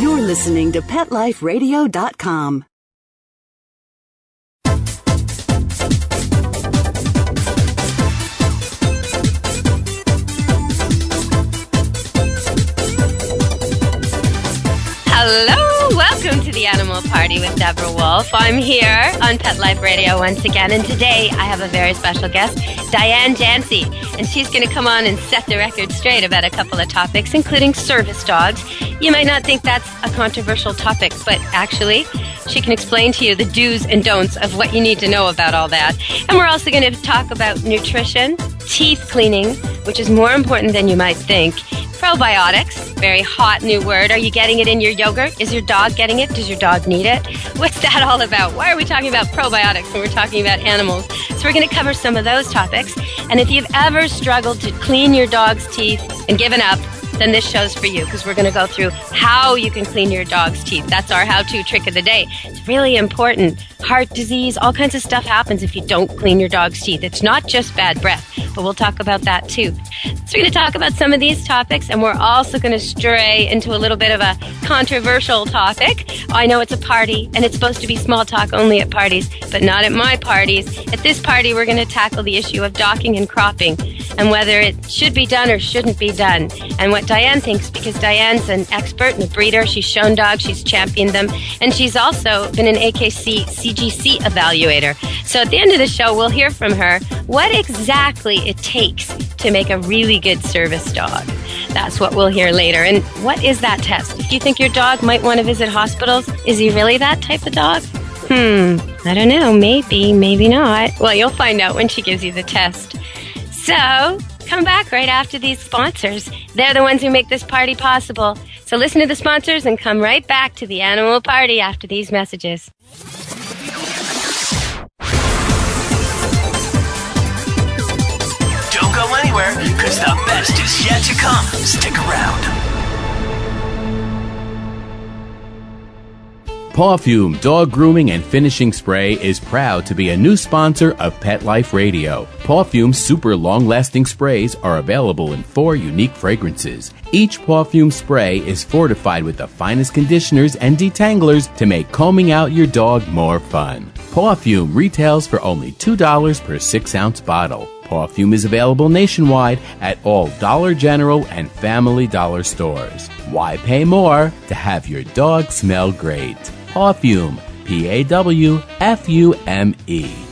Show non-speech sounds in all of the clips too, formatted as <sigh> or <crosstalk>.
You're listening to PetLifeRadio.com. Hello, welcome to the Animal Party with Deborah Wolf. I'm here on Pet Life Radio once again, and today I have a very special guest, Diane Jancy, and she's going to come on and set the record straight about a couple of topics, including service dogs. You might not think that's a controversial topic, but actually, she can explain to you the do's and don'ts of what you need to know about all that. And we're also going to talk about nutrition, teeth cleaning, which is more important than you might think, probiotics, very hot new word. Are you getting it in your yogurt? Is your dog getting it? Does your dog need it? What's that all about? Why are we talking about probiotics when we're talking about animals? So we're going to cover some of those topics. And if you've ever struggled to clean your dog's teeth and given up, then this show's for you because we're going to go through how you can clean your dog's teeth. That's our how to trick of the day. It's really important. Heart disease, all kinds of stuff happens if you don't clean your dog's teeth. It's not just bad breath, but we'll talk about that too. So, we're going to talk about some of these topics, and we're also going to stray into a little bit of a controversial topic. I know it's a party, and it's supposed to be small talk only at parties, but not at my parties. At this party, we're going to tackle the issue of docking and cropping and whether it should be done or shouldn't be done, and what Diane thinks, because Diane's an expert and a breeder. She's shown dogs, she's championed them, and she's also been an AKC CGC evaluator. So at the end of the show, we'll hear from her what exactly it takes to make a really good service dog. That's what we'll hear later. And what is that test? If you think your dog might want to visit hospitals, is he really that type of dog? Hmm, I don't know. Maybe, maybe not. Well, you'll find out when she gives you the test. So, come back right after these sponsors. They're the ones who make this party possible. So, listen to the sponsors and come right back to the animal party after these messages. Don't go anywhere, because the best is yet to come. Stick around. Pawfume Dog Grooming and Finishing Spray is proud to be a new sponsor of Pet Life Radio. Pawfume's super long lasting sprays are available in four unique fragrances. Each Pawfume spray is fortified with the finest conditioners and detanglers to make combing out your dog more fun. Pawfume retails for only $2 per 6 ounce bottle. Pawfume is available nationwide at all Dollar General and Family Dollar stores. Why pay more to have your dog smell great? Pawfume, P A W F U M E.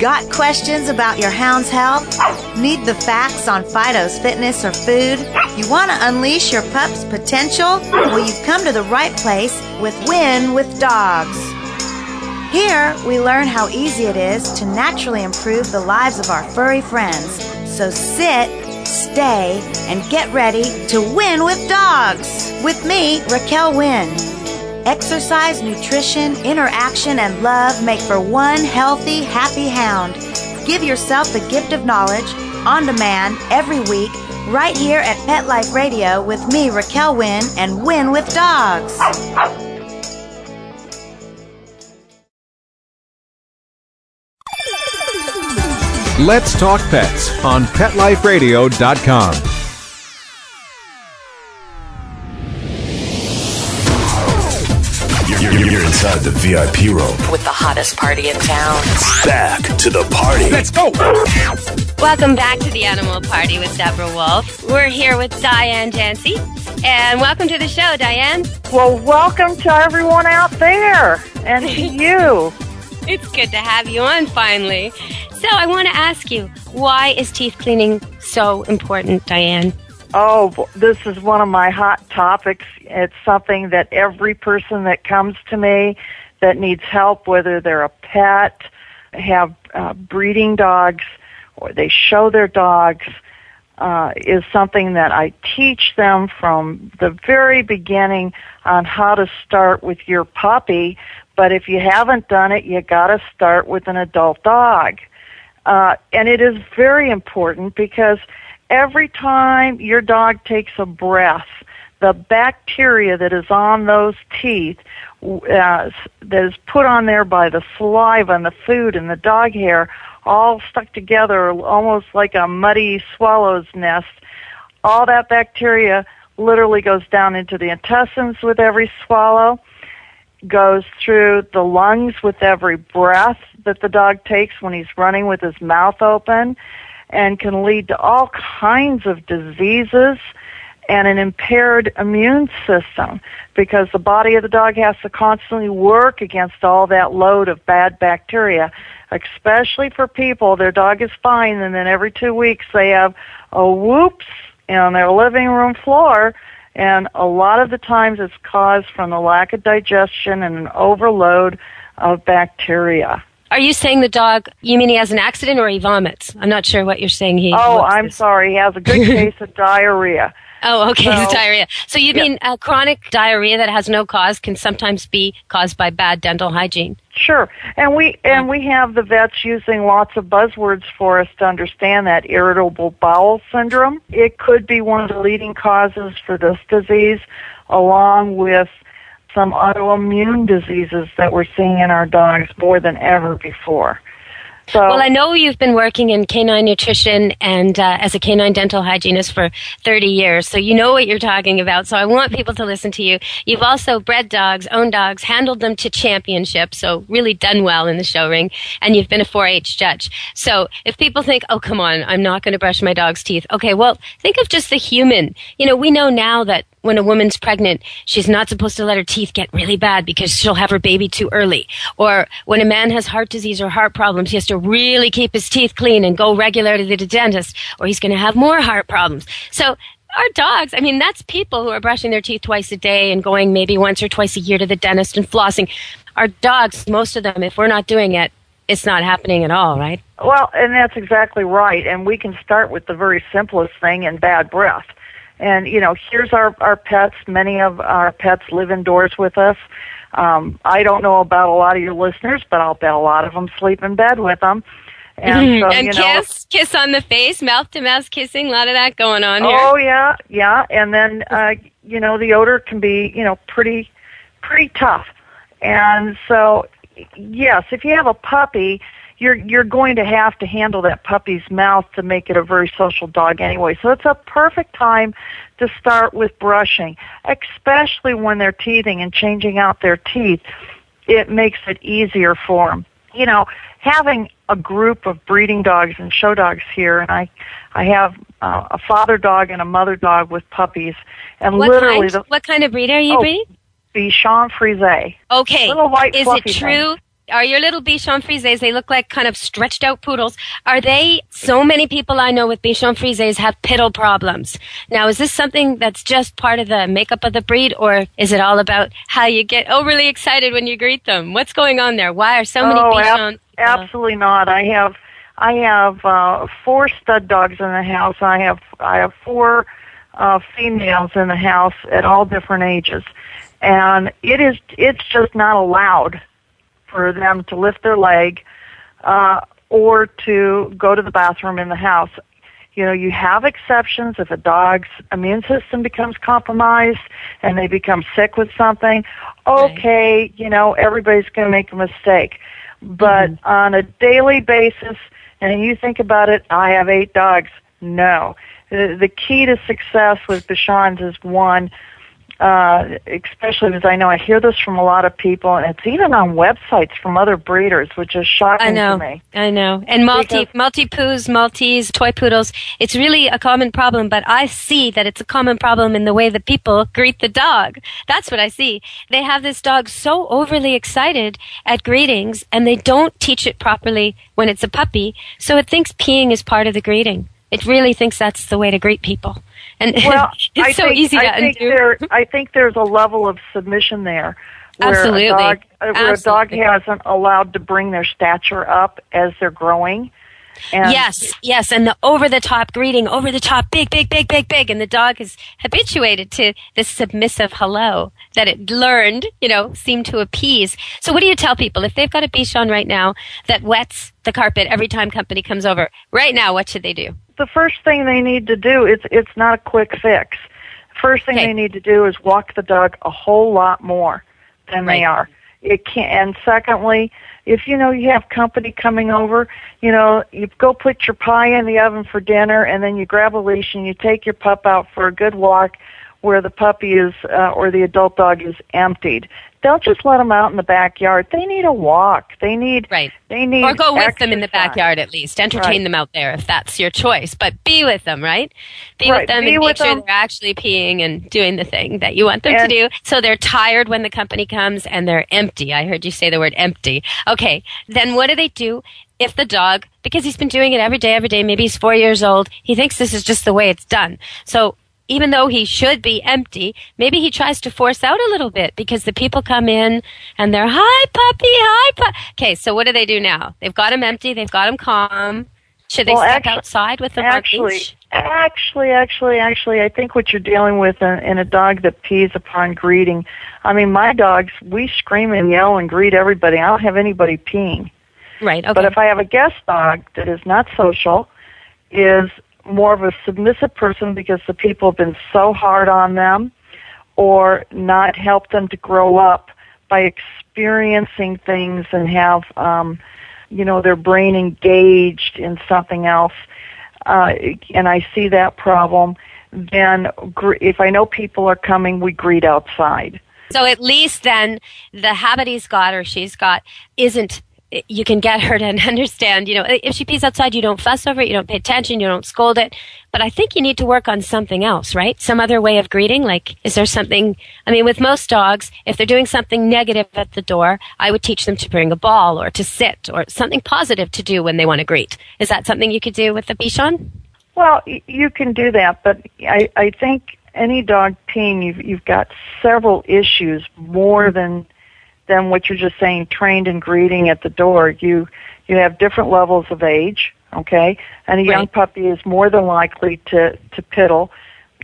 Got questions about your hound's health? Need the facts on Fido's fitness or food? You want to unleash your pup's potential? Well, you've come to the right place with Win with Dogs. Here, we learn how easy it is to naturally improve the lives of our furry friends. So sit, stay, and get ready to win with dogs. With me, Raquel Wynn. Exercise, nutrition, interaction, and love make for one healthy, happy hound. Give yourself the gift of knowledge on demand every week right here at Pet Life Radio with me, Raquel Wynn, and Win with Dogs. Let's Talk Pets on PetLifeRadio.com. inside the VIP room. With the hottest party in town. Back to the party. Let's go! Welcome back to the Animal Party with Deborah Wolf. We're here with Diane Jancy. And welcome to the show, Diane. Well, welcome to everyone out there and to <laughs> you. It's good to have you on finally. So, I want to ask you, why is teeth cleaning so important, Diane? Oh, this is one of my hot topics. It's something that every person that comes to me that needs help, whether they're a pet, have uh, breeding dogs, or they show their dogs, uh, is something that I teach them from the very beginning on how to start with your puppy. But if you haven't done it, you got to start with an adult dog. Uh, and it is very important because every time your dog takes a breath, the bacteria that is on those teeth uh, that is put on there by the saliva and the food and the dog hair all stuck together almost like a muddy swallow's nest all that bacteria literally goes down into the intestines with every swallow goes through the lungs with every breath that the dog takes when he's running with his mouth open and can lead to all kinds of diseases and an impaired immune system because the body of the dog has to constantly work against all that load of bad bacteria, especially for people. Their dog is fine and then every two weeks they have a whoops on their living room floor and a lot of the times it's caused from the lack of digestion and an overload of bacteria. Are you saying the dog, you mean he has an accident or he vomits? I'm not sure what you're saying. He Oh, I'm sorry. He has a good <laughs> case of diarrhea. Oh, okay, <laughs> So- diarrhea. So you Yeah. mean uh, chronic diarrhea that has no cause can sometimes be caused by bad dental hygiene? Sure. And we and we have the vets using lots of buzzwords for us to understand that irritable bowel syndrome. It could be one of the leading causes for this disease along with some autoimmune diseases that we're seeing in our dogs more than ever before. So Well, I know you've been working in canine nutrition and uh, as a canine dental hygienist for 30 years, so you know what you're talking about. So I want people to listen to you. You've also bred dogs, owned dogs, handled them to championship, so really done well in the show ring, and you've been a 4-H judge. So if people think, oh, come on, I'm not going to brush my dog's teeth. Okay, well, think of just the human. You know, we know now that when a woman's pregnant, she's not supposed to let her teeth get really bad because she'll have her baby too early. Or when a man has heart disease or heart problems, he has to really keep his teeth clean and go regularly to the dentist or he's going to have more heart problems. So our dogs, I mean, that's people who are brushing their teeth twice a day and going maybe once or twice a year to the dentist and flossing. Our dogs, most of them, if we're not doing it, it's not happening at all, right? Well, and that's exactly right. And we can start with the very simplest thing and bad breath. And, you know, here's our, our pets. Many of our pets live indoors with us. Um, I don't know about a lot of your listeners, but I'll bet a lot of them sleep in bed with them. And, <laughs> so, and you know, kiss, kiss on the face, mouth to mouth kissing, a lot of that going on here. Oh yeah, yeah, and then uh, you know the odor can be you know pretty pretty tough, and so yes, if you have a puppy, you're you're going to have to handle that puppy's mouth to make it a very social dog anyway. So it's a perfect time to start with brushing, especially when they're teething and changing out their teeth. It makes it easier for them. You know, having a group of breeding dogs and show dogs here, and I, I have uh, a father dog and a mother dog with puppies, and What literally kind, the what kind of breed are you Oh, breeding? Bichon Frise. Okay. Little white Is it true? Are your little Bichon Frises, they look like kind of stretched out poodles. Are they, so many people I know with Bichon Frises have piddle problems. Now, is this something that's just part of the makeup of the breed, or is it all about how you get overly excited when you greet them? What's going on there? Why are so many oh, ab- absolutely not. I have I have uh, four stud dogs in the house. I have I have four uh, females in the house at all different ages, and it is it's just not allowed for them to lift their leg uh, or to go to the bathroom in the house. You know, you have exceptions if a dog's immune system becomes compromised and they become sick with something. Okay, you know, everybody's going to make a mistake. But on a daily basis, and you think about it, I have eight dogs. No. The, the key to success with Bichons is one, uh, especially because I know I hear this from a lot of people, and it's even on websites from other breeders, which is shocking I know, to me. I know. And multi Maltipoos, Maltese, toy poodles. It's really a common problem, but I see that it's a common problem in the way that people greet the dog. That's what I see. They have this dog so overly excited at greetings, and they don't teach it properly when it's a puppy, so it thinks peeing is part of the greeting. It really thinks that's the way to greet people, and <laughs> Well, it's I so think, easy to I think undo. there, I think there's a level of submission there, where Absolutely. a dog, uh, where a dog hasn't allowed to bring their stature up as they're growing. And yes, yes, and the over the top greeting, over the top, big, big, big, big, big, and the dog is habituated to this submissive hello that it learned, you know, seemed to appease. So, what do you tell people if they've got a Bichon right now that wets the carpet every time company comes over? Right now, what should they do? The first thing they need to do it's it's not a quick fix. First thing Okay. they need to do is walk the dog a whole lot more than Right. they are. It can and secondly, if you know you have company coming over, you know, you go put your pie in the oven for dinner and then you grab a leash and you take your pup out for a good walk where the puppy is uh, or the adult dog is emptied. Don't just let them out in the backyard. They need a walk. They need Right. they need Or go with them in the backyard at least. Entertain Right. them out there if that's your choice. But be with them, right? Be Right, with them be and make sure them. they're actually peeing and doing the thing that you want them And- to do. So they're tired when the company comes and they're empty. I heard you say the word empty. Okay. Then what do they do if the dog, because he's been doing it every day, every day, maybe he's four years old, he thinks this is just the way it's done. So even though he should be empty, maybe he tries to force out a little bit because the people come in and they're, hi, puppy, hi, puppy. Okay, so what do they do now? They've got him empty, they've got him calm. Should they Well, step actu- outside with them actually, actually, actually, actually, I think what you're dealing with in, in a dog that pees upon greeting. I mean, my dogs, we scream and yell and greet everybody. I don't have anybody peeing. Right, okay. But if I have a guest dog that is not social, is more of a submissive person because the people have been so hard on them, or not helped them to grow up by experiencing things and have, um, you know, their brain engaged in something else, uh, and I see that problem, then if I know people are coming, we greet outside. So at least then the habit he's got or she's got isn't you can get her to <laughs> understand, you know, if she pees outside, you don't fuss over it, you don't pay attention, you don't scold it. But I think you need to work on something else, right? Some other way of greeting. Like, is there something, I mean, with most dogs, if they're doing something negative at the door, I would teach them to bring a ball or to sit or something positive to do when they want to greet. Is that something you could do with the Bichon? Well, you can do that, but I, I think any dog peeing, you've, you've got several issues more than than what you're just saying. Trained in greeting at the door, you you have different levels of age, okay, and a young puppy is more than likely to to piddle.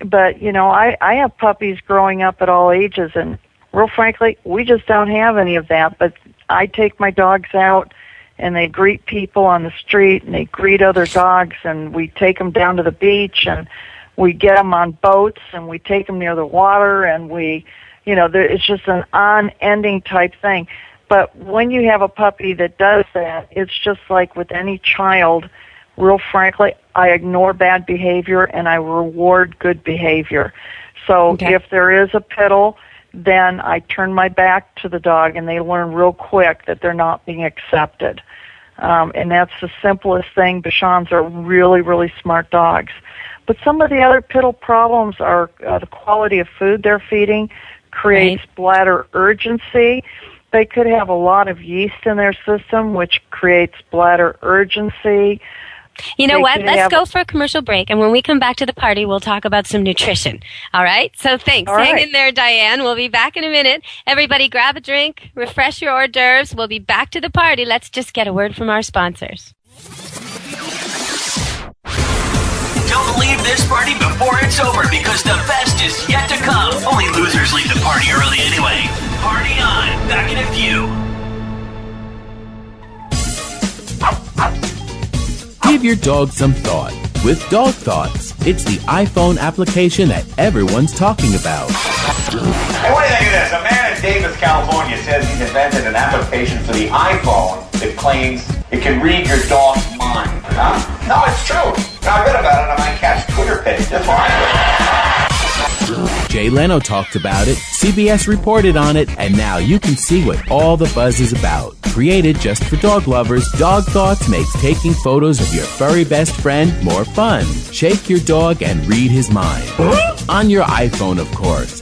But you know, I I have puppies growing up at all ages, and real frankly, we just don't have any of that. But I take my dogs out and they greet people on the street and they greet other dogs and we take them down to the beach and we get them on boats and we take them near the water and we you know there it's just an unending type thing but when you have a puppy that does that it's just like with any child real frankly i ignore bad behavior and i reward good behavior so Okay. if there is a piddle then I turn my back to the dog and they learn real quick that they're not being accepted. Um, and that's the simplest thing. Bichons are really, really smart dogs. But some of the other piddle problems are uh, the quality of food they're feeding creates bladder urgency. They could have a lot of yeast in their system, which creates bladder urgency. You know They what? Let's have- go for a commercial break, and when we come back to the party, we'll talk about some nutrition. All right? So thanks. All Hang right. in there, Diane. We'll be back in a minute. Everybody grab a drink, refresh your hors d'oeuvres. We'll be back to the party. Let's just get a word from our sponsors. Don't leave this party before it's over because the best is yet to come. Only losers leave the party early anyway. Party on. Back in a few. Give your dog some thought with Dog Thoughts. It's the iPhone application that everyone's talking about. Hey, what do you think of this? A man in Davis, California says he's invented an application for the iPhone that claims it can read your dog's mind. Huh? No, it's true. I read about it on my cat's Twitter page. That's why. Jay Leno talked about it, CBS reported on it, and now you can see what all the buzz is about. Created just for dog lovers, Dog Thoughts makes taking photos of your furry best friend more fun. Shake your dog and read his mind. On your iPhone, of course.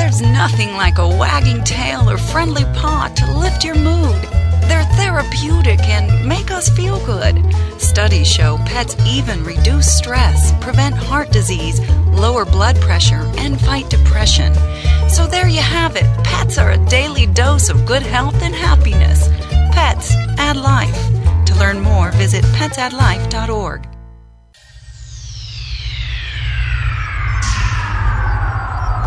There's nothing like a wagging tail or friendly paw to lift your mood. They're therapeutic and make us feel good. Studies show pets even reduce stress, prevent heart disease, lower blood pressure, and fight depression. So there you have it. Pets are a daily dose of good health and happiness. Pets add life. To learn more, visit petsaddlife.org.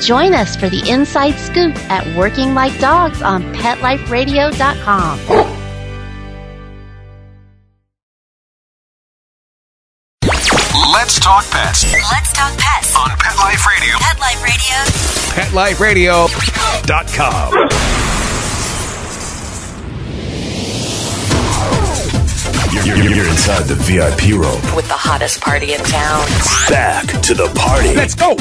Join us for the inside scoop at Working Like Dogs on PetLifeRadio.com. Let's talk pets Let's talk pets on Pet Life Radio. Pet Life Radio. PetLifeRadio.com. You're, you're, you're inside the VIP room. With the hottest party in town. Back to the party. Let's go.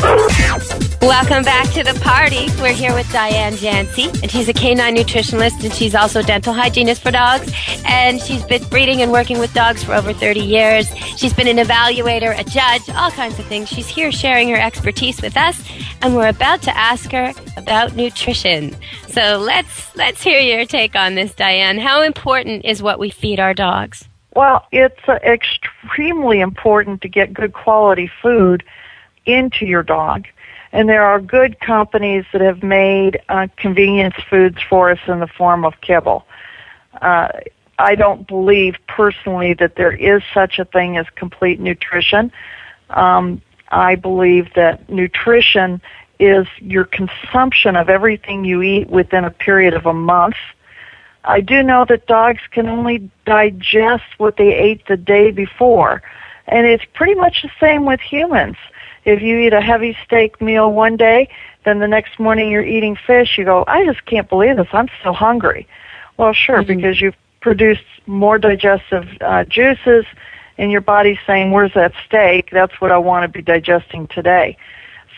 Welcome back to the party. We're here with Diane Jancy, and she's a canine nutritionist, and she's also a dental hygienist for dogs. And she's been breeding and working with dogs for over 30 years. She's been an evaluator, a judge, all kinds of things. She's here sharing her expertise with us, and we're about to ask her about nutrition. So let's let's hear your take on this, Diane. How important is what we feed our dogs? Well, it's uh, extremely important to get good quality food into your dog. And there are good companies that have made uh, convenience foods for us in the form of kibble. Uh, I don't believe personally that there is such a thing as complete nutrition. Um, I believe that nutrition is your consumption of everything you eat within a period of a month. I do know that dogs can only digest what they ate the day before. And it's pretty much the same with humans. If you eat a heavy steak meal one day, then the next morning you're eating fish, you go, I just can't believe this. I'm still hungry. Well, sure, mm-hmm. because you've produced more digestive uh, juices and your body's saying, where's that steak? That's what I want to be digesting today.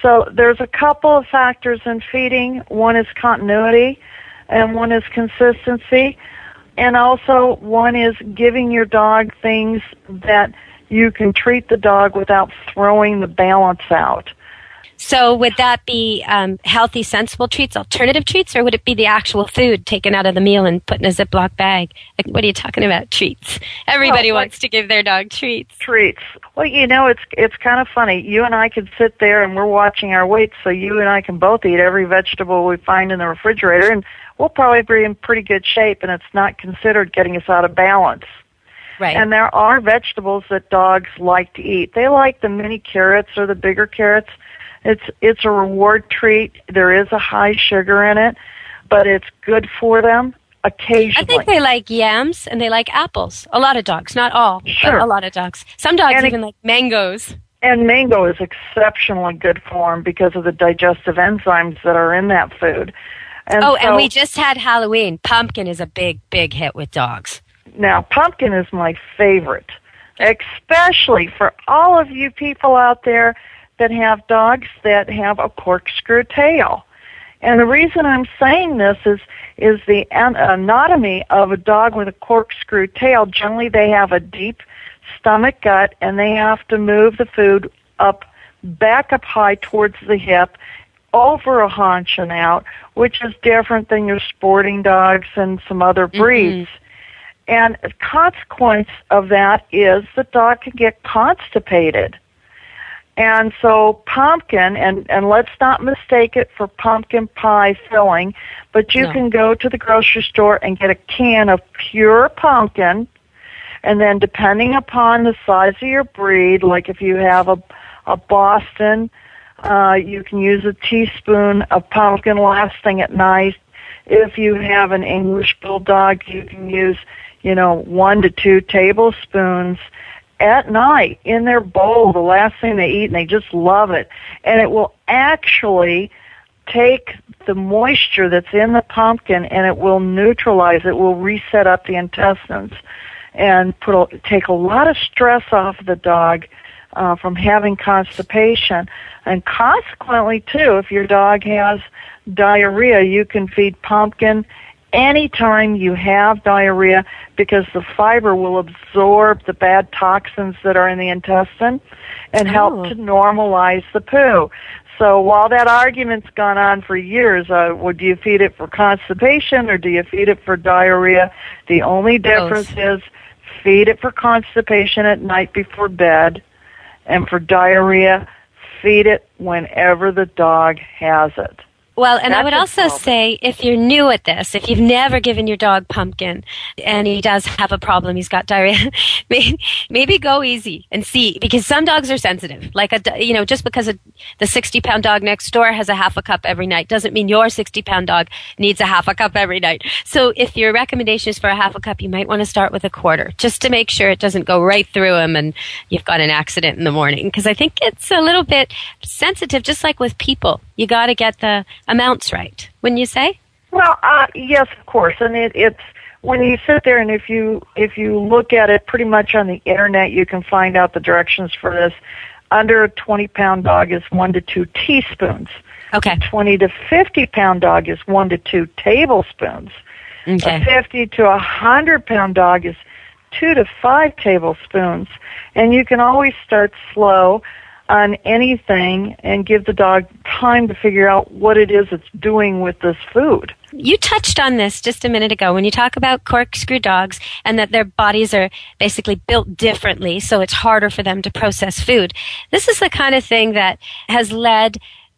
So there's a couple of factors in feeding. One is continuity and one is consistency. And also one is giving your dog things that you can treat the dog without throwing the balance out. So would that be um, healthy, sensible treats, alternative treats, or would it be the actual food taken out of the meal and put in a Ziploc bag? Like, what are you talking about? Treats. Everybody like- wants to give their dog treats. treats. Well, you know, it's it's kind of funny. You and I could sit there and we're watching our weights, so you and I can both eat every vegetable we find in the refrigerator, and we'll probably be in pretty good shape, and it's not considered getting us out of balance. Right. And there are vegetables that dogs like to eat. They like the mini carrots or the bigger carrots. It's it's a reward treat. There is a high sugar in it, but it's good for them occasionally. I think they like yams and they like apples. A lot of dogs, not all, Sure. but a lot of dogs. Some dogs And it- even like mangoes. And mango is exceptionally good for them because of the digestive enzymes that are in that food. And oh, so, and we just had Halloween. Pumpkin is a big, big hit with dogs. now pumpkin is my favorite, especially for all of you people out there that have dogs that have a corkscrew tail. And the reason I'm saying this is is the an- anatomy of a dog with a corkscrew tail. Generally, they have a deep stomach gut, and they have to move the food up, back up high towards the hip, over a haunch and out, which is different than your sporting dogs and some other mm-hmm. breeds. And a consequence of that is the dog can get constipated. And so pumpkin, and, and let's not mistake it for pumpkin pie filling, but you No. can go to the grocery store and get a can of pure pumpkin, and then depending upon the size of your breed, like if you have a, a Boston, uh, you can use a teaspoon of pumpkin last thing at night. If you have an English bulldog, you can use, you know, one to two tablespoons at night in their bowl, the last thing they eat, and they just love it. And it will actually take the moisture that's in the pumpkin and it will neutralize it, will reset up the intestines and put a, take a lot of stress off the dog uh, from having constipation. And consequently, too, if your dog has diarrhea, you can feed pumpkin anytime you have diarrhea because the fiber will absorb the bad toxins that are in the intestine and help Oh. to normalize the poo. So while that argument's gone on for years, uh, would you feed it for constipation or do you feed it for diarrhea? The only difference is feed it for constipation at night before bed, and for diarrhea, feed it whenever the dog has it. Well, and I would also say if you're new at this, if you've never given your dog pumpkin and he does have a problem, he's got diarrhea, <laughs> maybe, maybe go easy and see because some dogs are sensitive. Like a, you know, just because a, the 60 pound dog next door has a half a cup every night doesn't mean your 60 pound dog needs a half a cup every night. So if your recommendation is for a half a cup, you might want to start with a quarter just to make sure it doesn't go right through him and you've got an accident in the morning because I think it's a little bit sensitive, just like with people. You got to get the amounts right, wouldn't you say? Well, uh, yes, of course, and it, it's when you sit there and if you if you look at it pretty much on the internet, you can find out the directions for this. Under a 20 pound dog is one to two teaspoons. Okay. A 20 to 50 pound dog is one to two tablespoons. Okay. A 50 to a 100 pound dog is two to five tablespoons. And you can always start slow on anything and give the dog time to figure out what it is it's doing with this food. You touched on this just a minute ago when you talk about corkscrew dogs and that their bodies are basically built differently, so it's harder for them to process food. This is the kind of thing that has led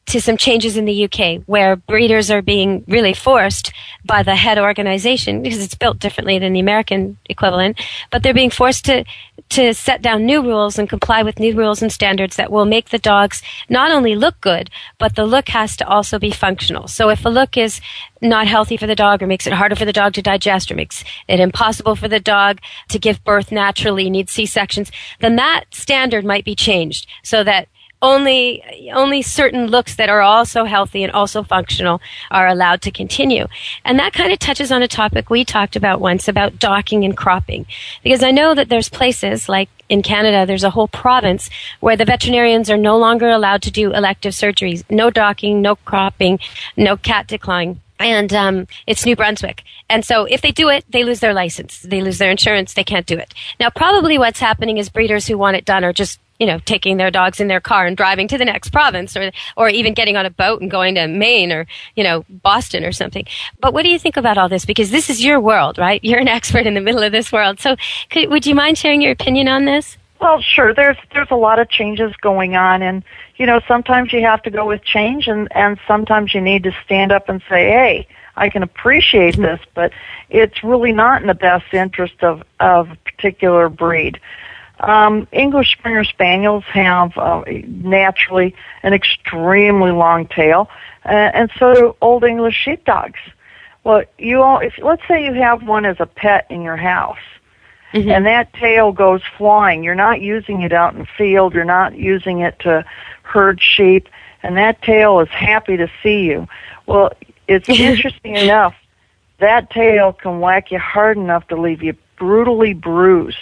to some changes in the UK where breeders are being really forced by the head organization because it's built differently than the American equivalent, but they're being forced to to set down new rules and comply with new rules and standards that will make the dogs not only look good, but the look has to also be functional. So if a look is not healthy for the dog or makes it harder for the dog to digest or makes it impossible for the dog to give birth naturally, needs C-sections, then that standard might be changed so that only only certain looks that are also healthy and also functional are allowed to continue. And that kind of touches on a topic we talked about once about docking and cropping. Because I know that there's places like in Canada, there's a whole province where the veterinarians are no longer allowed to do elective surgeries. No docking, no cropping, no cat decline and um, it's New Brunswick. And so if they do it, they lose their license, they lose their insurance, they can't do it. Now, probably what's happening is breeders who want it done are just you know, taking their dogs in their car and driving to the next province or, or even getting on a boat and going to Maine or, you know, Boston or something. But what do you think about all this? Because this is your world, right? You're an <laughs> expert in the middle of this world. So could, would you mind sharing your opinion on this? Well, sure. There's there's a lot of changes going on, and you know sometimes you have to go with change, and and sometimes you need to stand up and say, "Hey, I can appreciate mm-hmm. this, but it's really not in the best interest of of a particular breed." Um, English Springer Spaniels have uh, naturally an extremely long tail, uh, and so do Old English Sheepdogs. Well, you all, if let's say you have one as a pet in your house, mm-hmm. and that tail goes flying, you're not using it out in the field, you're not using it to herd sheep, and that tail is happy to see you. Well, it's <laughs> interesting enough, that tail can whack you hard enough to leave you brutally bruised.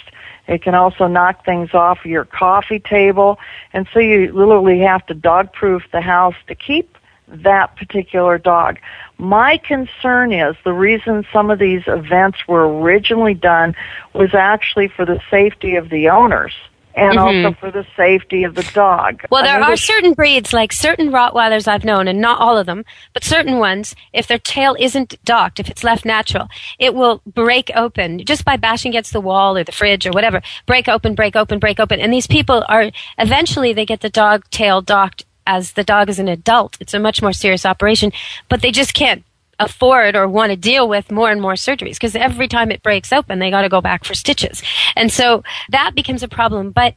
It can also knock things off your coffee table, and so you literally have to dog proof the house to keep that particular dog. My concern is the reason some of these events were originally done was actually for the safety of the owners and mm-hmm. also for the safety of the dog. Well, there are certain breeds, like certain Rottweilers I've known, and not all of them, but certain ones, if their tail isn't docked, if it's left natural, it will break open just by bashing against the wall or the fridge or whatever. Break open, break open, break open. And these people are, eventually they get the dog tail docked as the dog is an adult. It's a much more serious operation, but they just can't afford or want to deal with more and more surgeries because every time it breaks open, they got to go back for stitches. And so that becomes a problem. But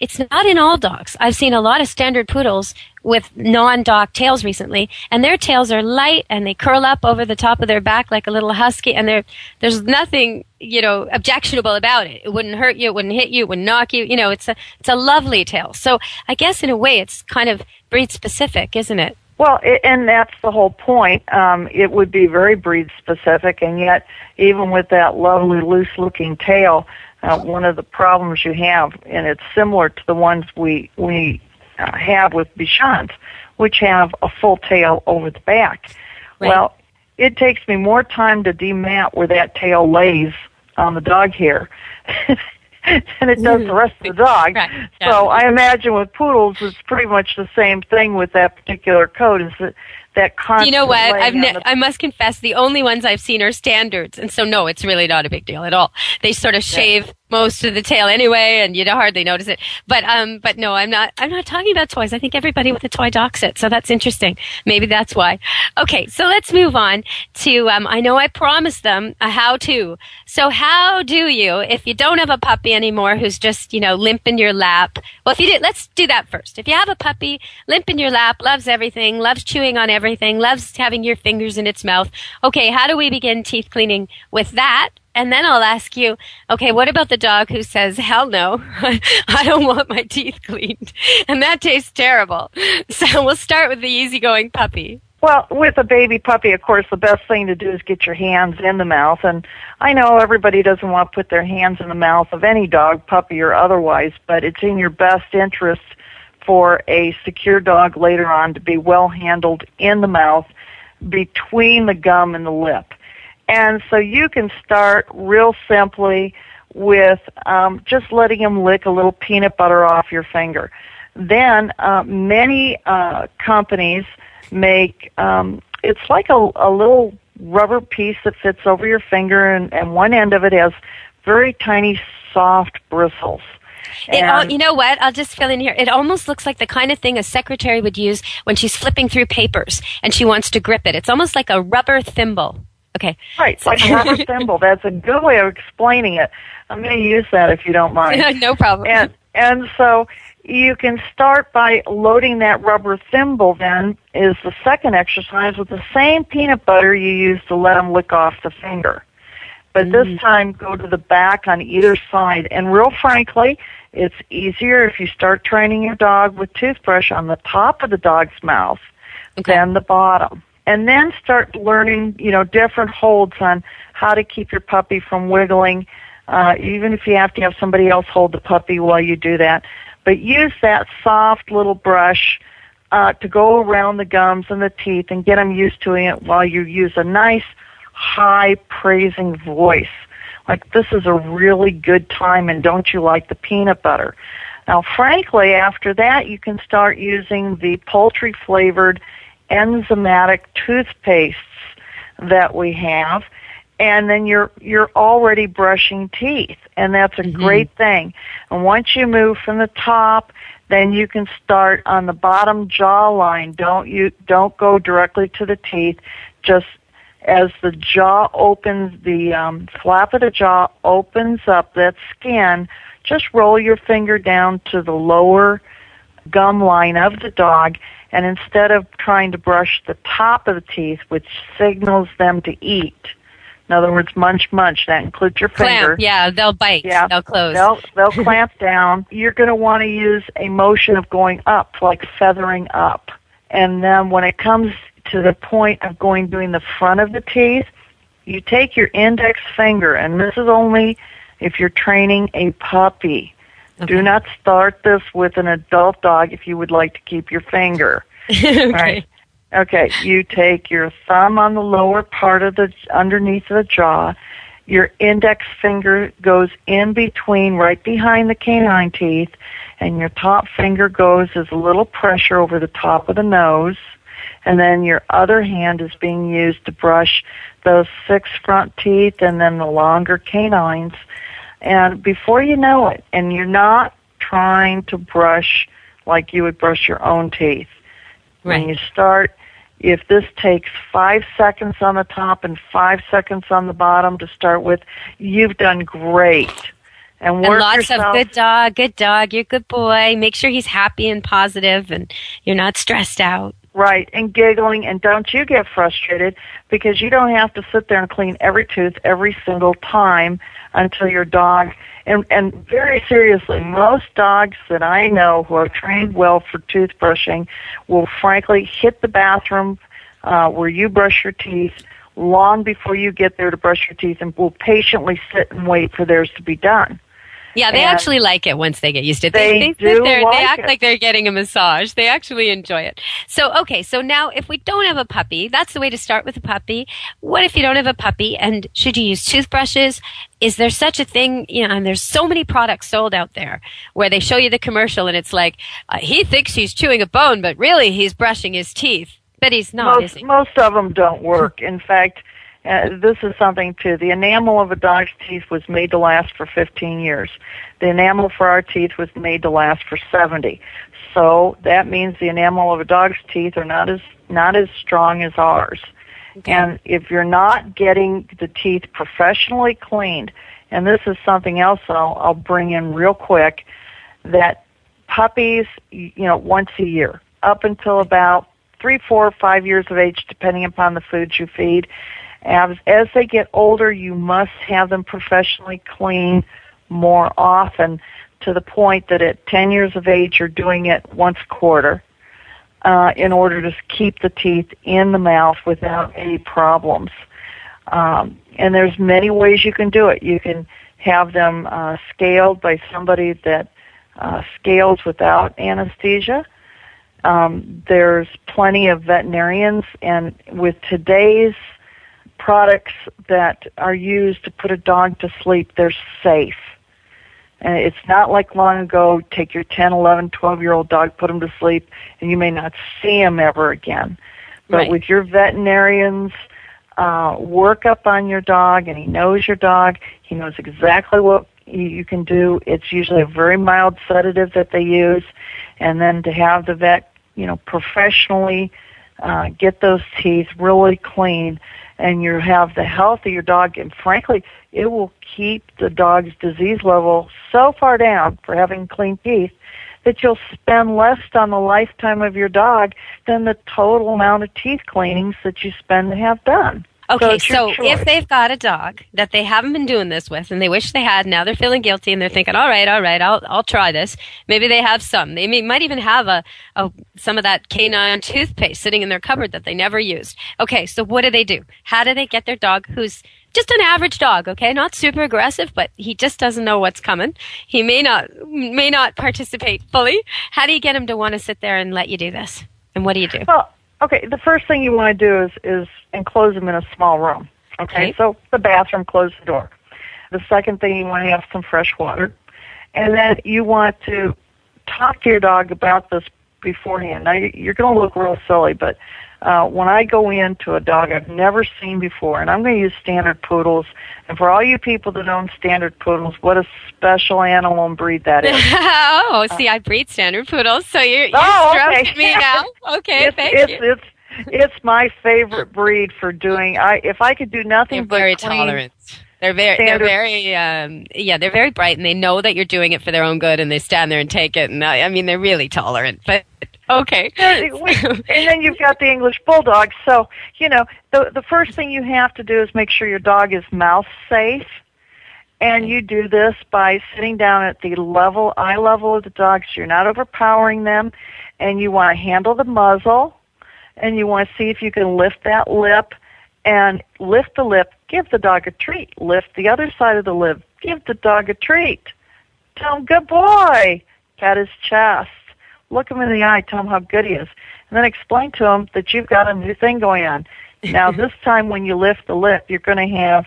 it's not in all dogs. I've seen a lot of standard poodles with non-dock tails recently, and their tails are light and they curl up over the top of their back like a little husky, and there's nothing, you know, objectionable about it. It wouldn't hurt you, it wouldn't hit you, it wouldn't knock you. You know, it's a it's a lovely tail. So I guess in a way, it's kind of breed specific, isn't it? Well, it, and that's the whole point. Um, it would be very breed specific, and yet, even with that lovely loose looking tail, uh, one of the problems you have, and it's similar to the ones we we uh, have with Bichons, which have a full tail over the back. Right. Well, it takes me more time to demat where that tail lays on the dog hair <laughs> <laughs> than it does the rest of the dog. Right. Yeah. So I imagine with poodles, it's pretty much the same thing with that particular coat. Is that that constant. You know what? I've ne- the- I must confess, the only ones I've seen are standards, and so no, it's really not a big deal at all. They sort of shave yeah. Most of the tail anyway, and you'd hardly notice it. But um, but no, I'm not. I'm not talking about toys. I think everybody with a toy docks it, so that's interesting. Maybe that's why. Okay, so let's move on to. Um, I know I promised them a how-to. So how do you, if you don't have a puppy anymore, who's just you know limp in your lap? Well, if you did, let's do that first. If you have a puppy, limp in your lap, loves everything, loves chewing on everything, loves having your fingers in its mouth. Okay, how do we begin teeth cleaning with that? And then I'll ask you, okay, what about the dog who says, hell no, <laughs> I don't want my teeth cleaned? And that tastes terrible. <laughs> So we'll start with the easygoing puppy. Well, with a baby puppy, of course, the best thing to do is get your hands in the mouth. And I know everybody doesn't want to put their hands in the mouth of any dog, puppy or otherwise, but it's in your best interest for a secure dog later on to be well handled in the mouth between the gum and the lip. And so you can start real simply with um, just letting him lick a little peanut butter off your finger. Then uh, many uh, companies make um, it's like a, a little rubber piece that fits over your finger, and, and one end of it has very tiny, soft bristles. It all, you know what? I'll just fill in here. It almost looks like the kind of thing a secretary would use when she's flipping through papers and she wants to grip it. It's almost like a rubber thimble. Okay. Right, like a rubber <laughs> thimble. That's a good way of explaining it. I'm going to use that if you don't mind. <laughs> no problem. And and so you can start by loading that rubber thimble. Then is the second exercise with the same peanut butter you use to let them lick off the finger. But mm this time, go to the back on either side. And real frankly, it's easier if you start training your dog with toothbrush on the top of the dog's mouth okay. than the bottom. And then start learning, you know, different holds on how to keep your puppy from wiggling, uh, even if you have to have somebody else hold the puppy while you do that. But use that soft little brush uh, to go around the gums and the teeth and get them used to it while you use a nice, high praising voice like this is a really good time and don't you like the peanut butter? Now, frankly, after that, you can start using the poultry flavored enzymatic toothpastes that we have and then you're you're already brushing teeth and that's a Mm-hmm. great thing. And once you move from the top then you can start on the bottom jawline. Don't you don't go directly to the teeth. Just as the jaw opens the um, flap of the jaw opens up that skin just roll your finger down to the lower gum line of the dog and instead of trying to brush the top of the teeth which signals them to eat in other words munch munch that includes your finger Clamp. Yeah, they'll bite. Yeah. They'll close. They'll they'll <laughs> clamp down. You're going to want to use a motion of going up, like feathering up. And then when it comes to the point of going doing the front of the teeth, you take your index finger, and this is only if you're training a puppy. Do not start this with an adult dog if you would like to keep your finger. <laughs> okay. Right. Okay, you take your thumb on the lower part of the underneath the jaw. Your index finger goes in between, right behind the canine teeth, and your top finger goes as a little pressure over the top of the nose. And then your other hand is being used to brush those six front teeth and then the longer canines. And before you know it, and you're not trying to brush like you would brush your own teeth. When you start, if this takes five seconds on the top and five seconds on the bottom to start with, you've done great. And And work lots yourself. of good dog, good dog, you're a good boy. Make sure he's happy and positive and you're not stressed out. Right, and giggling, and don't you get frustrated because you don't have to sit there and clean every tooth every single time until your dog. And and very seriously, most dogs that I know who are trained well for toothbrushing will frankly hit the bathroom uh, where you brush your teeth long before you get there to brush your teeth, and will patiently sit and wait for theirs to be done. Yeah, they And- actually like it once they get used to it. They sit do there, like they act it. like they're getting a massage. They actually enjoy it. So, okay, so now if we don't have a puppy, that's the way to start with a puppy. What if you don't have a puppy and should you use toothbrushes? Is there such a thing, you know, and there's so many products sold out there where they show you the commercial and it's like, uh, he thinks he's chewing a bone, but really he's brushing his teeth. But he's not, most, he? most of them don't work. In fact, uh, this is something too. The enamel of a dog's teeth was made to last for 15 years. The enamel for our teeth was made to last for 70. So that means the enamel of a dog's teeth are not as not as strong as ours. And if you're not getting the teeth professionally cleaned, and this is something else I'll, I'll bring in real quick, that puppies, you know, once a year, up until about three, four, five years of age, depending upon the foods you feed. As, as they get older, you must have them professionally clean more often to the point that at 10 years of age, you're doing it once a quarter uh, in order to keep the teeth in the mouth without any problems. Um, and there's many ways you can do it. You can have them uh, scaled by somebody that uh, scales without anesthesia. Um, there's plenty of veterinarians, and with today's products that are used to put a dog to sleep, they're safe. And it's not like long ago, take your 10, 11, 12 year old dog, put him to sleep, and you may not see him ever again. But Right. with your veterinarians, uh, work up on your dog, and he knows your dog. He knows exactly what you, you can do. It's usually a very mild sedative that they use, and then to have the vet, you know, professionally uh, get those teeth really clean, and you have the health of your dog. And frankly, it will keep the dog's disease level so far down for having clean teeth that you'll spend less on the lifetime of your dog than the total amount of teeth cleanings that you spend to have done. Okay, your so, if they've got a dog that they haven't been doing this with and they wish they had, now they're feeling guilty and they're thinking, all right, all right, I'll, I'll try this. Maybe they have some. They may, might even have a, a, some of that canine toothpaste sitting in their cupboard that they never used. Okay, so what do they do? How do they get their dog who's just an average dog, okay? Not super aggressive, but he just doesn't know what's coming. He may not, may not participate fully. How do you get him to want to sit there and let you do this? And what do you do? Well, okay, the first thing you want to do is is enclose them in a small room. Okay, Okay. so the bathroom, close the door. The second thing you want to have some fresh water, and then you want to talk to your dog about this beforehand. Now you- you're going to look real silly, but uh, when I go into a dog I've never seen before, and I'm going to use standard poodles. And for all you people that own standard poodles, what a special animal and breed that is. <laughs> oh, see, I breed standard poodles, so you're, you're Oh, okay. me now. <laughs> Okay, it's, thank it's, you. It's it's my favorite breed for doing. I if I could do nothing They're but very clean- tolerant. They're very, Standard- they're very, um, yeah, they're very bright, and they know that you're doing it for their own good, and they stand there and take it. And I, I mean, they're really tolerant. But okay, <laughs> and then you've got the English bulldog. So you know the the first thing you have to do is make sure your dog is mouth safe, and you do this by sitting down at the level eye level of the dog, so you're not overpowering them, and you want to handle the muzzle, and you want to see if you can lift that lip, and lift the lip, give the dog a treat. Lift the other side of the lip, give the dog a treat. Tell him, good boy. Pat his chest. Look him in the eye. Tell him how good he is. And then explain to him that you've got a new thing going on. Now, this <laughs> time when you lift the lip, you're going to have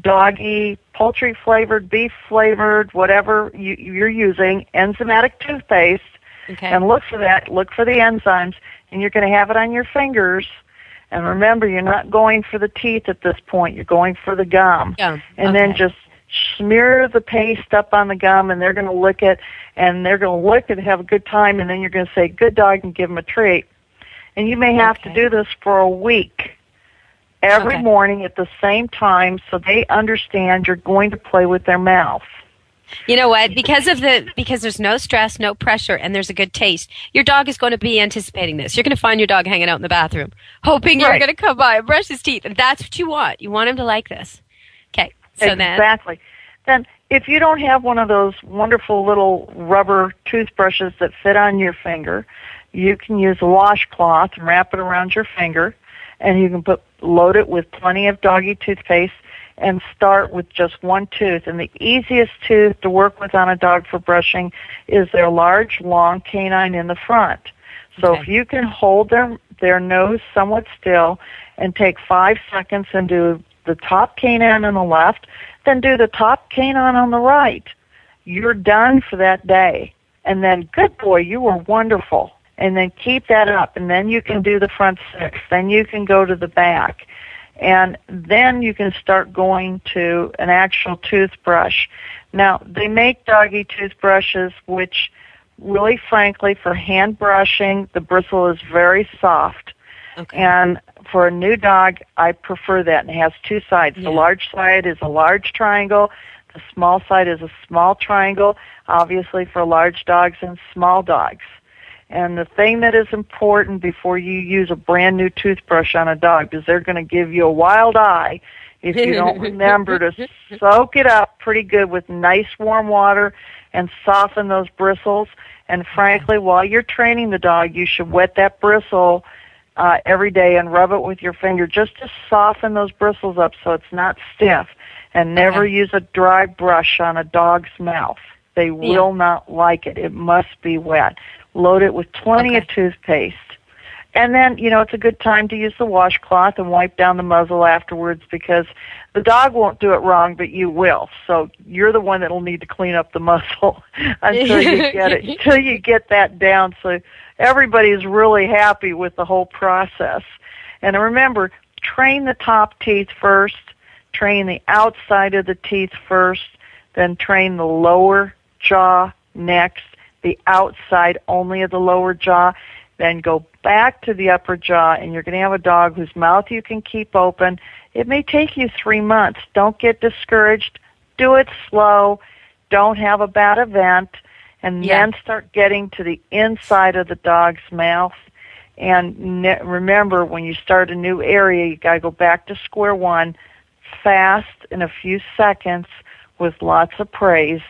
doggy, poultry flavored, beef flavored, whatever you, you're using, enzymatic toothpaste. Okay. And look for that. Look for the enzymes. And you're going to have it on your fingers. And remember, you're not going for the teeth at this point. You're going for the gum Gum. and then just smear the paste up on the gum and they're going to lick it and they're going to lick it and have a good time and then you're going to say good dog and give them a treat and you may have to do this for a week every Okay. morning at the same time so they understand you're going to play with their mouth You know what? Because of the because there's no stress, no pressure, and there's a good taste. Your dog is going to be anticipating this. You're going to find your dog hanging out in the bathroom, hoping you're going to come by and brush his teeth. And that's what you want. You want him to like this. Okay. So exactly. Then if you don't have one of those wonderful little rubber toothbrushes that fit on your finger you can use a washcloth and wrap it around your finger and you can put load it with plenty of doggy toothpaste and start with just one tooth. And the easiest tooth to work with on a dog for brushing is their large long canine in the front. So if you can hold their their nose somewhat still and take five seconds and do the top canine on the left, then do the top canine on the right. You're done for that day. And then, good boy, you were wonderful. And then keep that up. And then you can do the front six. Then you can go to the back. And then you can start going to an actual toothbrush. Now, they make doggy toothbrushes, which really frankly, for hand brushing, the bristle is very soft. And for a new dog, I prefer that. And it has two sides. The large side is a large triangle. The small side is a small triangle, obviously for large dogs and small dogs. And the thing that is important before you use a brand new toothbrush on a dog is they're going to give you a wild eye if you don't <laughs> remember to soak it up pretty good with nice warm water and soften those bristles. And frankly, while you're training the dog, you should wet that bristle uh, every day and rub it with your finger just to soften those bristles up so it's not stiff. And never use a dry brush on a dog's mouth. They will not like it. It must be wet. Load it with plenty of toothpaste. And then, you know, it's a good time to use the washcloth and wipe down the muzzle afterwards because the dog won't do it wrong, but you will. So you're the one that'll need to clean up the <laughs> muzzle <laughs> until you get it, <laughs> until you get that down. So everybody's really happy with the whole process. And remember, train the top teeth first, train the outside of the teeth first, then train the lower jaw next, the outside only of the lower jaw, then go back to the upper jaw and you're going to have a dog whose mouth you can keep open. It may take you three months. Don't get discouraged. Do it slow. Don't have a bad event. And Yeah. then start getting to the inside of the dog's mouth. And ne- remember, when you start a new area, you got to go back to square one, fast in a few seconds with lots of praise.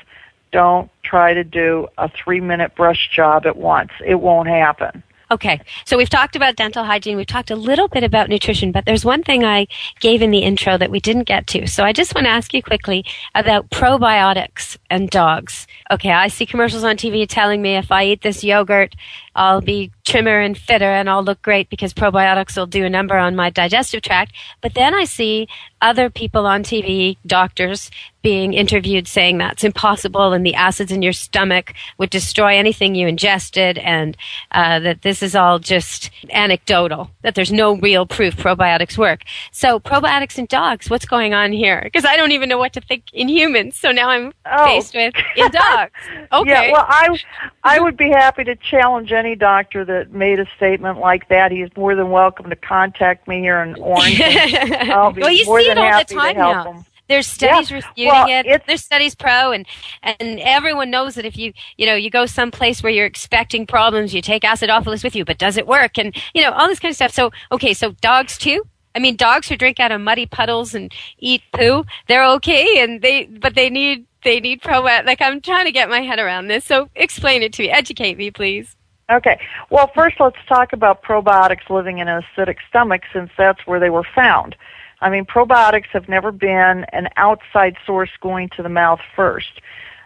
Don't try to do a three minute brush job at once. It won't happen. Okay, so we've talked about dental hygiene. We've talked a little bit about nutrition, but there's one thing I gave in the intro that we didn't get to. So I just want to ask you quickly about probiotics and dogs. Okay, I see commercials on TV telling me if I eat this yogurt, I'll be trimmer and fitter and I'll look great because probiotics will do a number on my digestive tract. But then I see other people on TV, doctors, being interviewed saying that's impossible and the acids in your stomach would destroy anything you ingested and uh, that this is all just anecdotal, that there's no real proof probiotics work. So probiotics in dogs, what's going on here? Because I don't even know what to think in humans. So now I'm Oh. faced with in dogs. <laughs> Okay. Yeah, well, I I would be happy to challenge any doctor that made a statement like that. He's more than welcome to contact me here in Orange. <laughs> I'll be well, you more see than it all happy the time to help now. him. There's studies Yeah. refuting Well, it. There's studies pro, and and everyone knows that if you you know you go someplace where you're expecting problems, you take acidophilus with you, but does it work? And you know all this kind of stuff. So okay, so dogs too. I mean, dogs who drink out of muddy puddles and eat poo, they're okay, and they but they need they need probiotics. Like I'm trying to get my head around this. So explain it to me. Educate me, please. Okay. Well, first let's talk about probiotics living in an acidic stomach since that's where they were found. I mean, probiotics have never been an outside source going to the mouth first.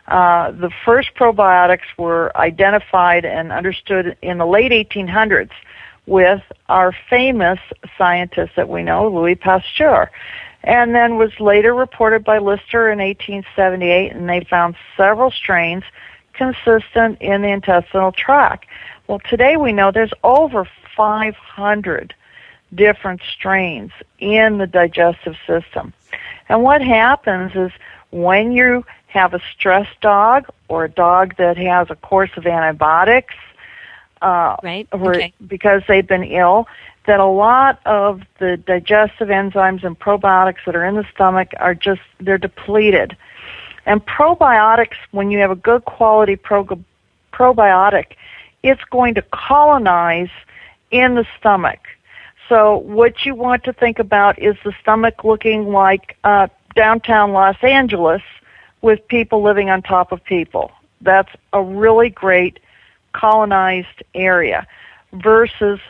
Uh, the first probiotics were identified and understood in the late 1800s with our famous scientist that we know, Louis Pasteur. And then was later reported by Lister in 1878 and they found several strains consistent in the intestinal tract. Well, today we know there's over 500 different strains in the digestive system. And what happens is when you have a stressed dog or a dog that has a course of antibiotics, uh, right. or Okay. because they've been ill, that a lot of the digestive enzymes and probiotics that are in the stomach are just, they're depleted. And probiotics, when you have a good quality pro- probiotic, it's going to colonize in the stomach. So what you want to think about is the stomach looking like uh, downtown Los Angeles with people living on top of people. That's a really great colonized area versus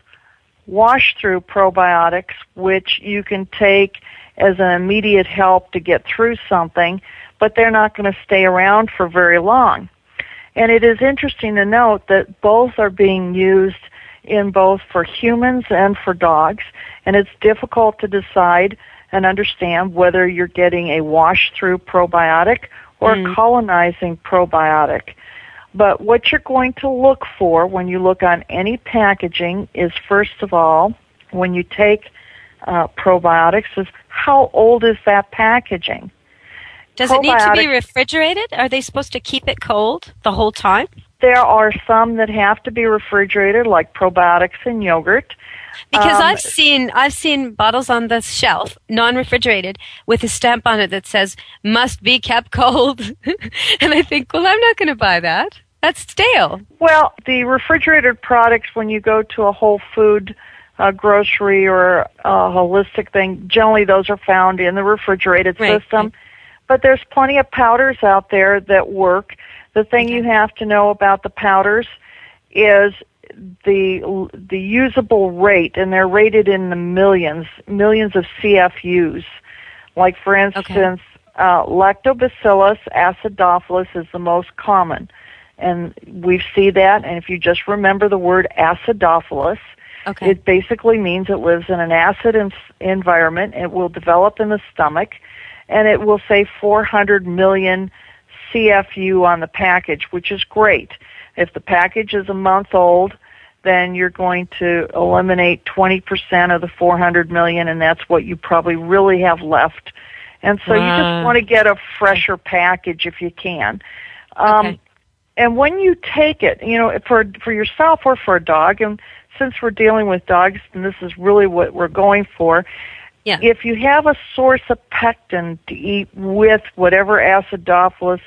wash through probiotics, which you can take as an immediate help to get through something, but they're not going to stay around for very long. And it is interesting to note that both are being used in both for humans and for dogs, and it's difficult to decide and understand whether you're getting a wash through probiotic or a colonizing probiotic. But what you're going to look for when you look on any packaging is first of all, when you take uh, probiotics, is how old is that packaging? Does it need to be refrigerated? Are they supposed to keep it cold the whole time? There are some that have to be refrigerated, like probiotics and yogurt. Because Um, I've seen I've seen bottles on the shelf, non-refrigerated, with a stamp on it that says "must be kept cold," <laughs> and I think, well, I'm not going to buy that. That's stale. Well, the refrigerated products, when you go to a Whole Food uh, grocery or a holistic thing, generally those are found in the refrigerated Right, system. But there's plenty of powders out there that work. The thing you have to know about the powders is the the usable rate, and they're rated in the millions, millions of CFUs. Like for instance, uh, Lactobacillus acidophilus is the most common, and we see that. And if you just remember the word acidophilus, Okay. it basically means it lives in an acid en- environment. It will develop in the stomach, and it will say 400 million CFU on the package, which is great. If the package is a month old, then you're going to eliminate 20% of the 400 million, and that's what you probably really have left. And so you just want to get a fresher package if you can. Um, Okay. And when you take it, you know, for for yourself or for a dog, and since we're dealing with dogs, and this is really what we're going for, Yeah. if you have a source of pectin to eat with whatever acidophilus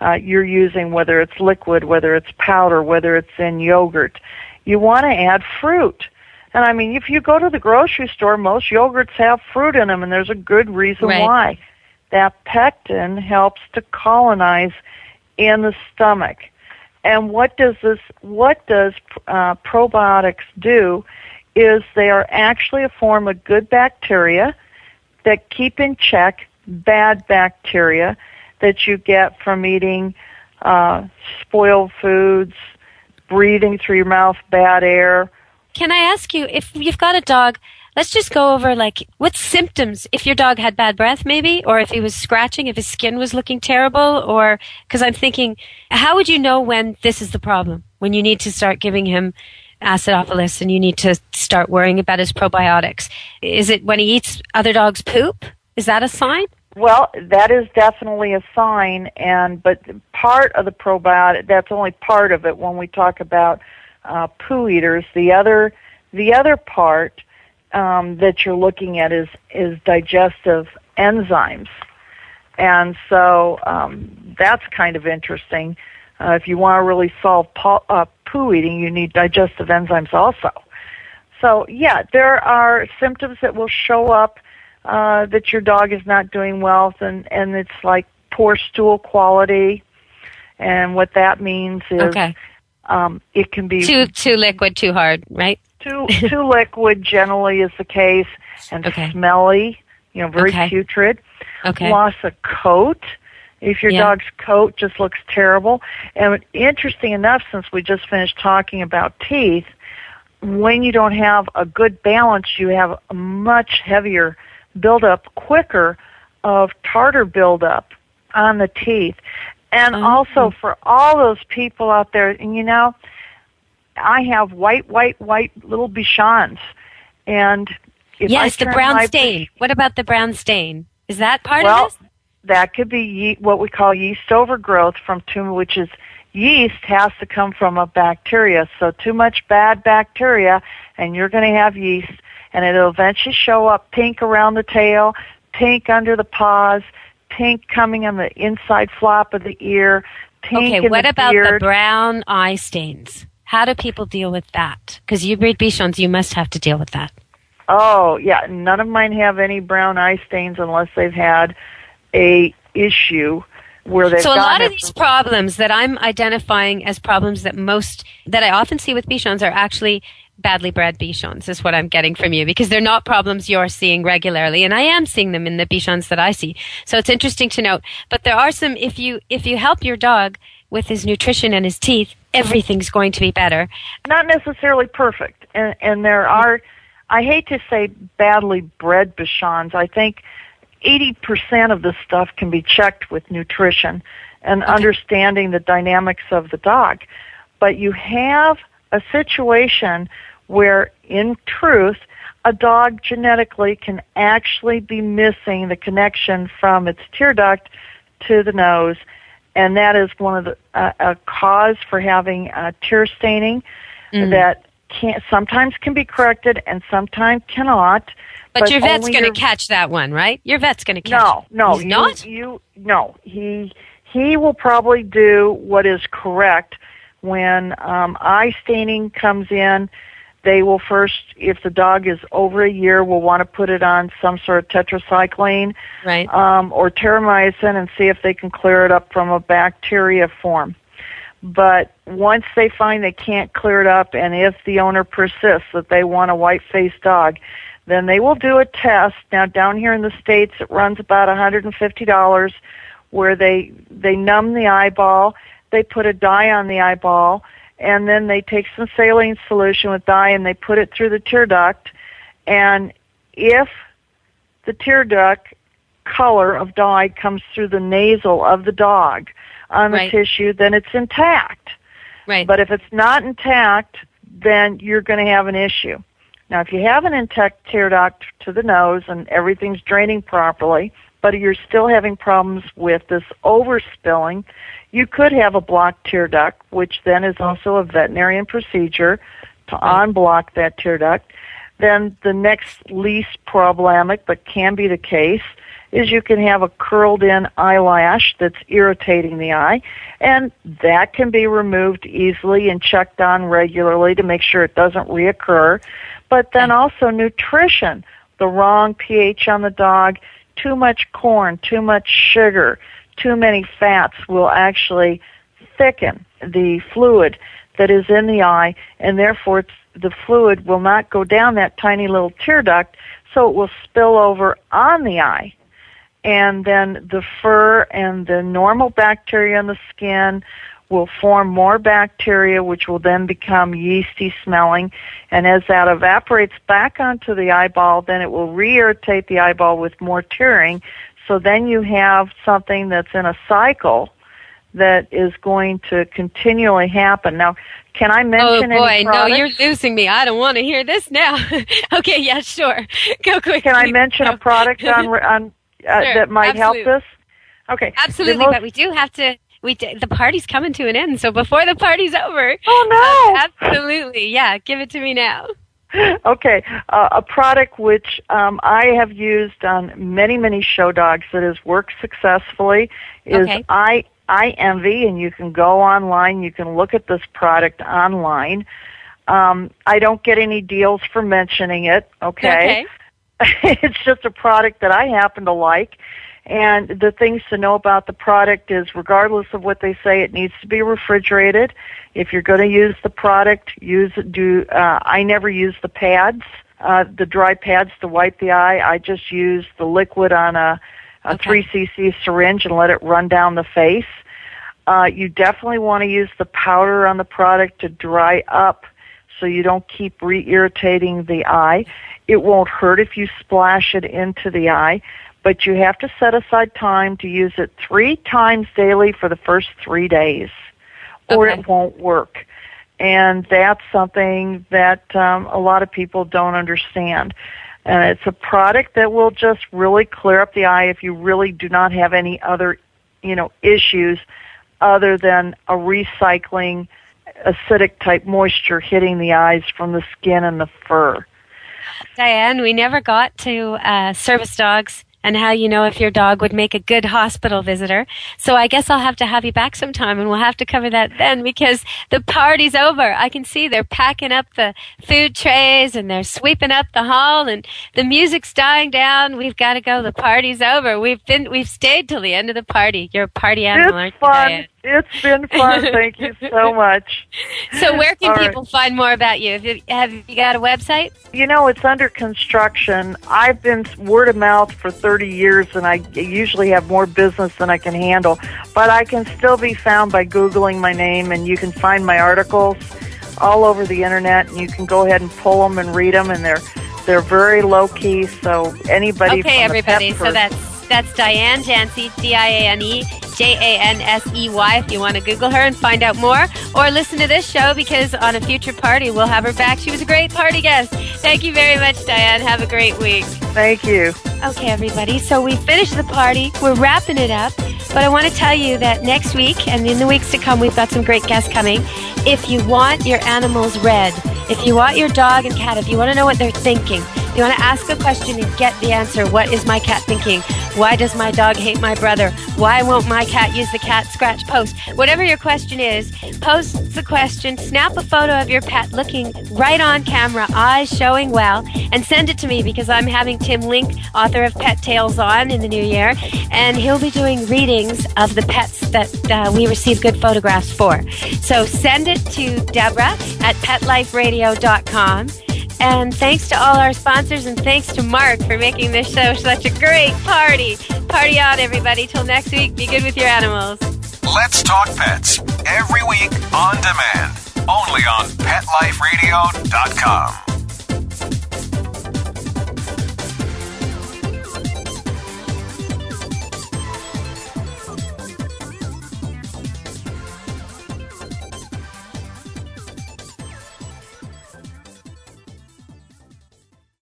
uh, you're using, whether it's liquid, whether it's powder, whether it's in yogurt, you want to add fruit. And I mean, if you go to the grocery store, most yogurts have fruit in them, and there's a good reason Right. why. That pectin helps to colonize in the stomach. And what does this? What does uh, probiotics do? Is they are actually a form of good bacteria that keep in check bad bacteria that you get from eating uh, spoiled foods, breathing through your mouth bad air. Can I ask you if you've got a dog? Let's just go over like what symptoms if your dog had bad breath, maybe, or if he was scratching, if his skin was looking terrible, or because I'm thinking, how would you know when this is the problem? When you need to start giving him acidophilus and you need to start worrying about his probiotics? Is it when he eats other dogs' poop? Is that a sign? Well, that is definitely a sign, and but part of the probiotic that's only part of it when we talk about uh, poo eaters. The other the other part um, that you're looking at is is digestive enzymes, and so um, that's kind of interesting. Uh, if you want to really solve po- uh, poo eating, you need digestive enzymes also. So yeah, there are symptoms that will show up uh, that your dog is not doing well, and and it's like poor stool quality, and what that means is Okay. um, it can be Too too liquid, too hard, right? too <laughs> too liquid. Generally, is the case, and smelly. You know, very Okay. putrid. Okay. Loss of coat. If your Yeah. dog's coat just looks terrible, and interesting enough, since we just finished talking about teeth, when you don't have a good balance, you have a much heavier buildup, quicker of tartar buildup on the teeth. And Oh. also for all those people out there, and you know, I have white, white, white little Bichons, and yes, the brown stain. What about the brown stain? Is that part well, of this? That could be ye- what we call yeast overgrowth from too, which is yeast has to come from a bacteria. So too much bad bacteria, and you're going to have yeast, and it'll eventually show up pink around the tail, pink under the paws, pink coming on the inside flap of the ear, pink Okay, what the about beard. the brown eye stains? How do people deal with that? Because you breed Bichons, you must have to deal with that. Oh, yeah. None of mine have any brown eye stains unless they've had a issue where they've so a lot of these problems that I'm identifying as problems that most that I often see with Bichons are actually badly bred Bichons is what I'm getting from you because they're not problems you're seeing regularly and I am seeing them in the Bichons that I see. So it's interesting to note. But there are some if you if you help your dog with his nutrition and his teeth, everything's going to be better. not necessarily perfect and and there are i hate to say badly bred bichons i think 80% of this stuff can be checked with nutrition and understanding the dynamics of the dog but you have a situation where in truth a dog genetically can actually be missing the connection from its tear duct to the nose and that is one of the uh, a cause for having uh, tear staining Mm. that can sometimes can be corrected and sometimes cannot. But, your vet's going to your- catch that one, right? Your vet's going to catch no, it. no, He's you, not? You no, he he will probably do what is correct when um, eye staining comes in. They will first, if the dog is over a year, will want to put it on some sort of tetracycline right. um, or terramycin and see if they can clear it up from a bacteria form. But once they find they can't clear it up, and if the owner persists that they want a white-faced dog, then they will do a test. Now, down here in the states, it runs about $150, where they they numb the eyeball, they put a dye on the eyeball, and then they take some saline solution with dye and they put it through the tear duct. And if the tear duct color of dye comes through the nasal of the dog on the Right. tissue, then it's intact. Right. But if it's not intact, then you're going to have an issue. Now, if you have an intact tear duct to the nose and everything's draining properly, but you're still having problems with this overspilling, you could have a blocked tear duct, which then is also a veterinarian procedure to unblock that tear duct. Then the next least problematic, but can be the case, is you can have a curled in eyelash that's irritating the eye, and that can be removed easily and checked on regularly to make sure it doesn't reoccur. But then also nutrition, the wrong pH on the dog, too much corn, too much sugar, too many fats will actually thicken the fluid that is in the eye, and therefore the fluid will not go down that tiny little tear duct, so it will spill over on the eye. And then the fur and the normal bacteria on the skin will form more bacteria, which will then become yeasty smelling. And as that evaporates back onto the eyeball, then it will re-irritate the eyeball with more tearing. So then you have something that's in a cycle that is going to continually happen. Now, can I oh, mention oh boy, no, you're losing me. I don't want to hear this now. <laughs> okay, yeah, sure. <laughs> Go quick. Can I mention a product on, <laughs> on uh, Sure, that might absolutely. help us? Okay, Absolutely, most- but we do have to. We d- the party's coming to an end, so before the party's over. Oh no! absolutely, yeah. Give it to me now. <laughs> okay, uh, a product which um, I have used on many, many show dogs that has worked successfully is Okay. I Eye Envy, and you can go online. You can look at this product online. Um, I don't get any deals for mentioning it. Okay, <laughs> it's just a product that I happen to like. And the things to know about the product is regardless of what they say, it needs to be refrigerated. If you're going to use the product, use do, uh, I never use the pads, uh, the dry pads to wipe the eye. I just use the liquid on a, a 3 cc syringe and let it run down the face. Uh, you definitely want to use the powder on the product to dry up so you don't keep re-irritating the eye. It won't hurt if you splash it into the eye, but you have to set aside time to use it three times daily for the first three days, or it won't work. And that's something that um, a lot of people don't understand. And it's a product that will just really clear up the eye if you really do not have any other, you know, issues other than a recycling acidic type moisture hitting the eyes from the skin and the fur. Diane, we never got to uh, service dogs and how you know if your dog would make a good hospital visitor. So I guess I'll have to have you back sometime and we'll have to cover that then because the party's over. I can see they're packing up the food trays and they're sweeping up the hall and the music's dying down. We've got to go. The party's over. We've been, we've stayed till the end of the party. You're a party animal, aren't you, fun. Diane? It's been fun. Thank you <laughs> so much. So where can All right. people find more about you? Have you, have you got a website? You know, it's under construction. I've been word of mouth for 30 years, and I usually have more business than I can handle. But I can still be found by Googling my name, and you can find my articles all over the internet, and you can go ahead and pull them and read them, and they're they're very low key. So anybody, Okay, from the pet everybody. So that's that's Diane Jansey, D I A N E J A N S E Y. If you want to Google her and find out more, or listen to this show because on a future party we'll have her back. She was a great party guest. Thank you very much, Diane. Have a great week. Thank you. Okay, everybody. So we finished the party. We're wrapping it up. But I want to tell you that next week and in the weeks to come, we've got some great guests coming. If you want your animals read, if you want your dog and cat, if you want to know what they're thinking, you want to ask a question and get the answer. What is my cat thinking? Why does my dog hate my brother? Why won't my cat use the cat scratch post? Whatever your question is, post the question, snap a photo of your pet looking right on camera, eyes showing well, and send it to me because I'm having Tim Link, author of Pet Tales, on in the new year, and he'll be doing readings of the pets that uh, we receive good photographs for. So send it to Deborah at PetLifeRadio.com. And thanks to all our sponsors, and thanks to Mark for making this show such a great party. Party on, everybody. Till next week, be good with your animals. Let's Talk Pets every week on demand, only on PetLifeRadio.com.